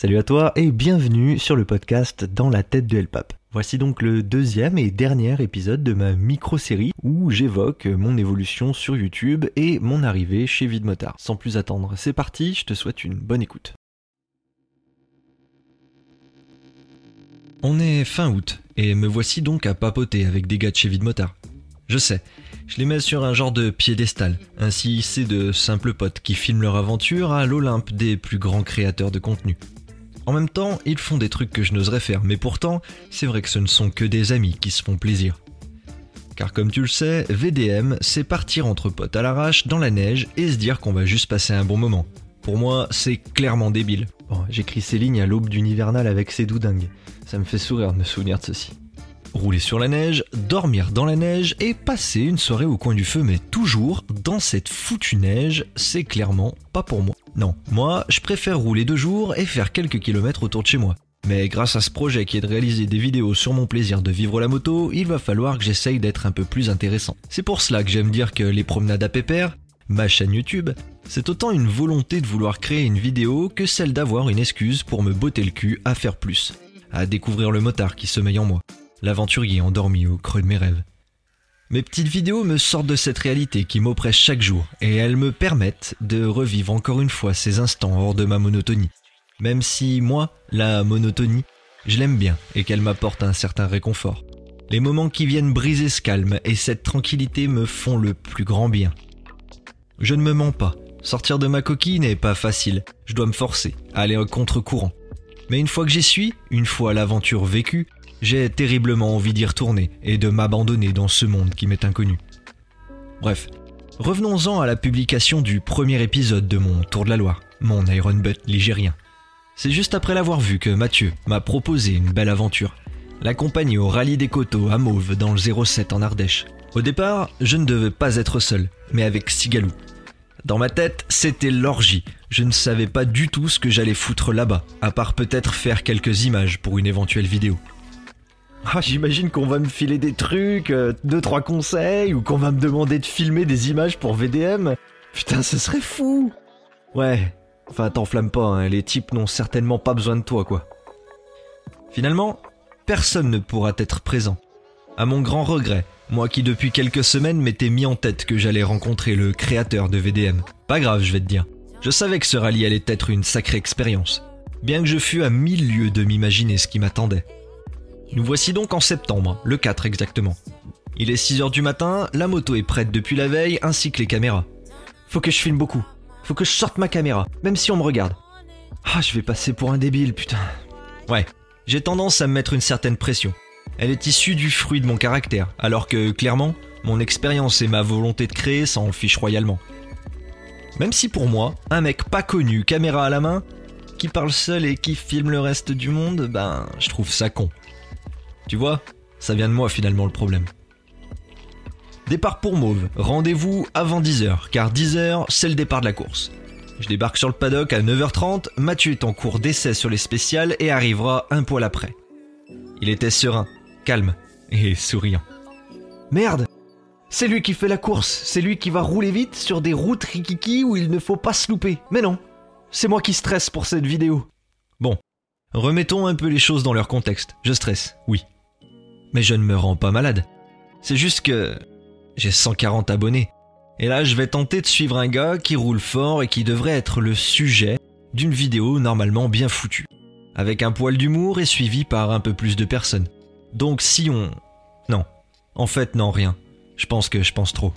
Salut à toi et bienvenue sur le podcast Dans la tête de Pape. Voici donc le deuxième et dernier épisode de ma micro-série où j'évoque mon évolution sur YouTube et mon arrivée chez Vidmotard. Sans plus attendre, c'est parti, je te souhaite une bonne écoute. On est fin août et me voici donc à papoter avec des gars de chez Vidmotard. Je sais, je les mets sur un genre de piédestal. Ainsi, c'est de simples potes qui filment leur aventure à l'Olympe des plus grands créateurs de contenu. En même temps, ils font des trucs que je n'oserais faire, mais pourtant, c'est vrai que ce ne sont que des amis qui se font plaisir. Car comme tu le sais, VDM, c'est partir entre potes à l'arrache dans la neige et se dire qu'on va juste passer un bon moment. Pour moi, c'est clairement débile. J'écris ces lignes à l'aube d'une hivernale avec ces doudingues. Ça me fait sourire de me souvenir de ceci rouler sur la neige, dormir dans la neige et passer une soirée au coin du feu, mais toujours dans cette foutue neige, c'est clairement pas pour moi. Non, moi, je préfère rouler deux jours et faire quelques kilomètres autour de chez moi. Mais grâce à ce projet qui est de réaliser des vidéos sur mon plaisir de vivre la moto, il va falloir que j'essaye d'être un peu plus intéressant. C'est pour cela que j'aime dire que les promenades à pépère, ma chaîne YouTube, c'est autant une volonté de vouloir créer une vidéo que celle d'avoir une excuse pour me botter le cul à faire plus, à découvrir le motard qui sommeille en moi l'aventurier endormi au creux de mes rêves. Mes petites vidéos me sortent de cette réalité qui m'oppresse chaque jour et elles me permettent de revivre encore une fois ces instants hors de ma monotonie. Même si moi, la monotonie, je l'aime bien et qu'elle m'apporte un certain réconfort. Les moments qui viennent briser ce calme et cette tranquillité me font le plus grand bien. Je ne me mens pas. Sortir de ma coquille n'est pas facile. Je dois me forcer, à aller contre-courant. Mais une fois que j'y suis, une fois l'aventure vécue, j'ai terriblement envie d'y retourner et de m'abandonner dans ce monde qui m'est inconnu. Bref, revenons-en à la publication du premier épisode de mon Tour de la Loire, mon Iron Butt ligérien. C'est juste après l'avoir vu que Mathieu m'a proposé une belle aventure, l'accompagner au rallye des coteaux à Mauve dans le 07 en Ardèche. Au départ, je ne devais pas être seul, mais avec Sigalou. Dans ma tête, c'était l'orgie. Je ne savais pas du tout ce que j'allais foutre là-bas, à part peut-être faire quelques images pour une éventuelle vidéo. Ah, j'imagine qu'on va me filer des trucs, euh, deux trois conseils, ou qu'on va me demander de filmer des images pour VDM. Putain, ce serait fou. Ouais. Enfin, t'enflamme pas, hein, les types n'ont certainement pas besoin de toi, quoi. Finalement, personne ne pourra être présent. À mon grand regret, moi qui depuis quelques semaines m'étais mis en tête que j'allais rencontrer le créateur de VDM. Pas grave, je vais te dire. Je savais que ce rallye allait être une sacrée expérience. Bien que je fus à mille lieues de m'imaginer ce qui m'attendait. Nous voici donc en septembre, le 4 exactement. Il est 6h du matin, la moto est prête depuis la veille, ainsi que les caméras. Faut que je filme beaucoup. Faut que je sorte ma caméra, même si on me regarde. Ah, je vais passer pour un débile, putain. Ouais, j'ai tendance à me mettre une certaine pression. Elle est issue du fruit de mon caractère, alors que, clairement, mon expérience et ma volonté de créer s'en fichent royalement. Même si pour moi, un mec pas connu, caméra à la main, qui parle seul et qui filme le reste du monde, ben, je trouve ça con. Tu vois, ça vient de moi finalement le problème. Départ pour Mauve, rendez-vous avant 10h, car 10h c'est le départ de la course. Je débarque sur le paddock à 9h30, Mathieu est en cours d'essai sur les spéciales et arrivera un poil après. Il était serein, calme et souriant. Merde C'est lui qui fait la course, c'est lui qui va rouler vite sur des routes rikiki où il ne faut pas se louper. Mais non, c'est moi qui stresse pour cette vidéo. Bon, remettons un peu les choses dans leur contexte. Je stresse, oui mais je ne me rends pas malade. C'est juste que j'ai 140 abonnés. Et là, je vais tenter de suivre un gars qui roule fort et qui devrait être le sujet d'une vidéo normalement bien foutue. Avec un poil d'humour et suivi par un peu plus de personnes. Donc si on... Non. En fait, non, rien. Je pense que je pense trop.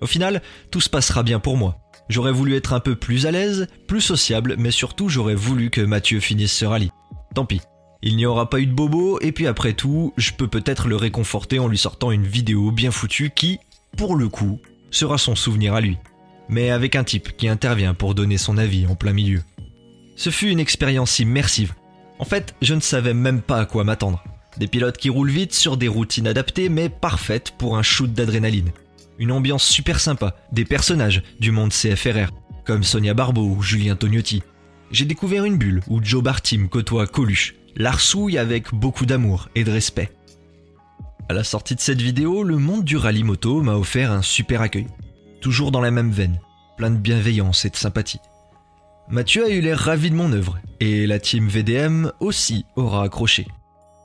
Au final, tout se passera bien pour moi. J'aurais voulu être un peu plus à l'aise, plus sociable, mais surtout j'aurais voulu que Mathieu finisse ce rallye. Tant pis. Il n'y aura pas eu de bobo, et puis après tout, je peux peut-être le réconforter en lui sortant une vidéo bien foutue qui, pour le coup, sera son souvenir à lui. Mais avec un type qui intervient pour donner son avis en plein milieu. Ce fut une expérience immersive. En fait, je ne savais même pas à quoi m'attendre. Des pilotes qui roulent vite sur des routes inadaptées mais parfaites pour un shoot d'adrénaline. Une ambiance super sympa, des personnages du monde CFRR, comme Sonia Barbeau ou Julien Tognotti. J'ai découvert une bulle où Joe Bartim côtoie Coluche, l'arsouille avec beaucoup d'amour et de respect. À la sortie de cette vidéo, le monde du rallye moto m'a offert un super accueil. Toujours dans la même veine, plein de bienveillance et de sympathie. Mathieu a eu l'air ravi de mon œuvre, et la team VDM aussi aura accroché.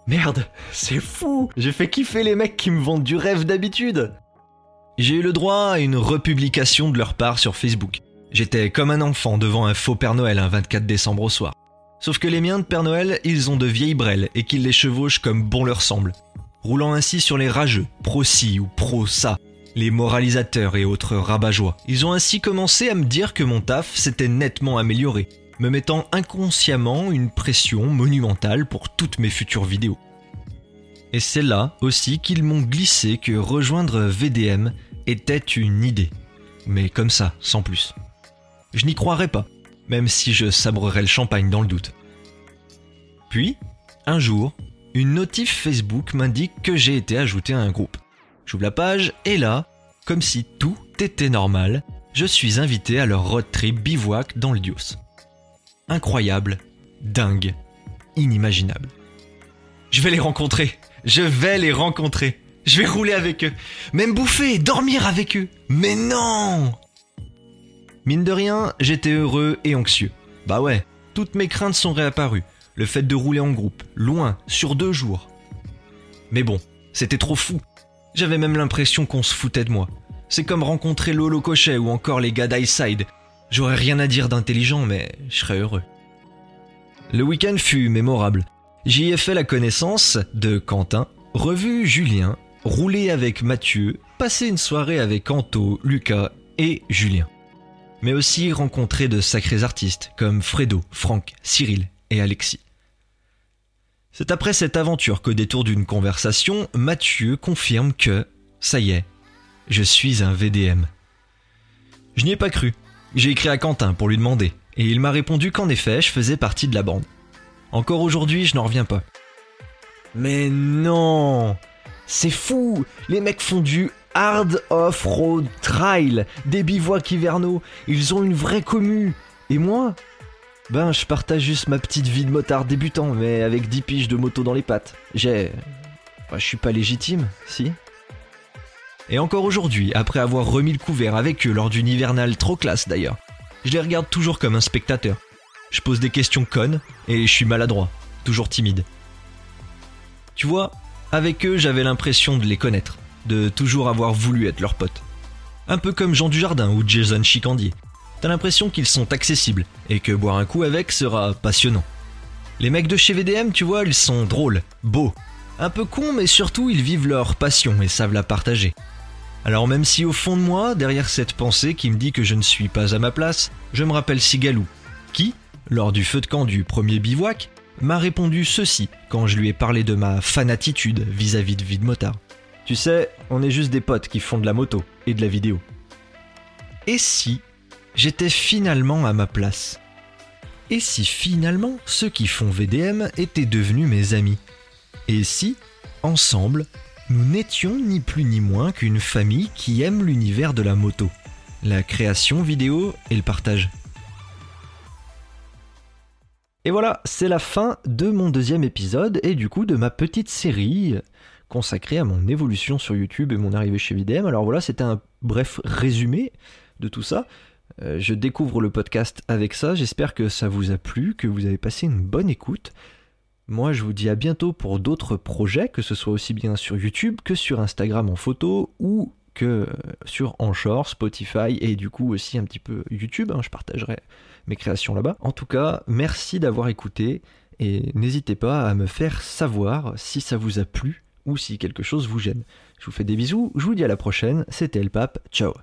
Merde, c'est fou J'ai fait kiffer les mecs qui me vendent du rêve d'habitude J'ai eu le droit à une republication de leur part sur Facebook. J'étais comme un enfant devant un faux Père Noël un 24 décembre au soir. Sauf que les miens de Père Noël, ils ont de vieilles brelles et qu'ils les chevauchent comme bon leur semble. Roulant ainsi sur les rageux, pro-ci ou pro-ça, les moralisateurs et autres rabat Ils ont ainsi commencé à me dire que mon taf s'était nettement amélioré, me mettant inconsciemment une pression monumentale pour toutes mes futures vidéos. Et c'est là aussi qu'ils m'ont glissé que rejoindre VDM était une idée. Mais comme ça, sans plus. Je n'y croirais pas, même si je sabrerais le champagne dans le doute. Puis, un jour, une notif Facebook m'indique que j'ai été ajouté à un groupe. J'ouvre la page et là, comme si tout était normal, je suis invité à leur road trip bivouac dans le Dios. Incroyable, dingue, inimaginable. Je vais les rencontrer, je vais les rencontrer, je vais rouler avec eux, même bouffer, dormir avec eux. Mais non Mine de rien, j'étais heureux et anxieux. Bah ouais, toutes mes craintes sont réapparues. Le fait de rouler en groupe, loin, sur deux jours. Mais bon, c'était trop fou. J'avais même l'impression qu'on se foutait de moi. C'est comme rencontrer Lolo Cochet ou encore les gars d'Ice J'aurais rien à dire d'intelligent, mais je serais heureux. Le week-end fut mémorable. J'y ai fait la connaissance de Quentin, revu Julien, roulé avec Mathieu, passé une soirée avec Anto, Lucas et Julien mais aussi rencontrer de sacrés artistes comme Fredo, Franck, Cyril et Alexis. C'est après cette aventure qu'au détour d'une conversation, Mathieu confirme que, ça y est, je suis un VDM. Je n'y ai pas cru. J'ai écrit à Quentin pour lui demander, et il m'a répondu qu'en effet, je faisais partie de la bande. Encore aujourd'hui, je n'en reviens pas. Mais non C'est fou Les mecs font du Hard Off-Road Trail, des bivouacs hivernaux, ils ont une vraie commu. Et moi? Ben, je partage juste ma petite vie de motard débutant, mais avec 10 piges de moto dans les pattes. J'ai. Ben, je suis pas légitime, si? Et encore aujourd'hui, après avoir remis le couvert avec eux lors d'une hivernale trop classe d'ailleurs, je les regarde toujours comme un spectateur. Je pose des questions connes et je suis maladroit, toujours timide. Tu vois, avec eux j'avais l'impression de les connaître de toujours avoir voulu être leur pote. Un peu comme Jean Dujardin ou Jason Chicandier. T'as l'impression qu'ils sont accessibles et que boire un coup avec sera passionnant. Les mecs de chez VDM, tu vois, ils sont drôles, beaux, un peu cons, mais surtout ils vivent leur passion et savent la partager. Alors même si au fond de moi, derrière cette pensée qui me dit que je ne suis pas à ma place, je me rappelle Sigalou, qui, lors du feu de camp du premier bivouac, m'a répondu ceci quand je lui ai parlé de ma fanatitude vis-à-vis de Vide Motard. Tu sais, on est juste des potes qui font de la moto et de la vidéo. Et si j'étais finalement à ma place? Et si finalement ceux qui font VDM étaient devenus mes amis? Et si, ensemble, nous n'étions ni plus ni moins qu'une famille qui aime l'univers de la moto, la création vidéo et le partage. Et voilà, c'est la fin de mon deuxième épisode et du coup de ma petite série consacré à mon évolution sur YouTube et mon arrivée chez VDM. Alors voilà, c'était un bref résumé de tout ça. Euh, je découvre le podcast avec ça. J'espère que ça vous a plu, que vous avez passé une bonne écoute. Moi, je vous dis à bientôt pour d'autres projets, que ce soit aussi bien sur YouTube que sur Instagram en photo ou que sur Anchor, Spotify et du coup aussi un petit peu YouTube. Hein. je partagerai mes créations là-bas. En tout cas, merci d'avoir écouté et n'hésitez pas à me faire savoir si ça vous a plu ou si quelque chose vous gêne. Je vous fais des bisous, je vous dis à la prochaine, c'était le pape, ciao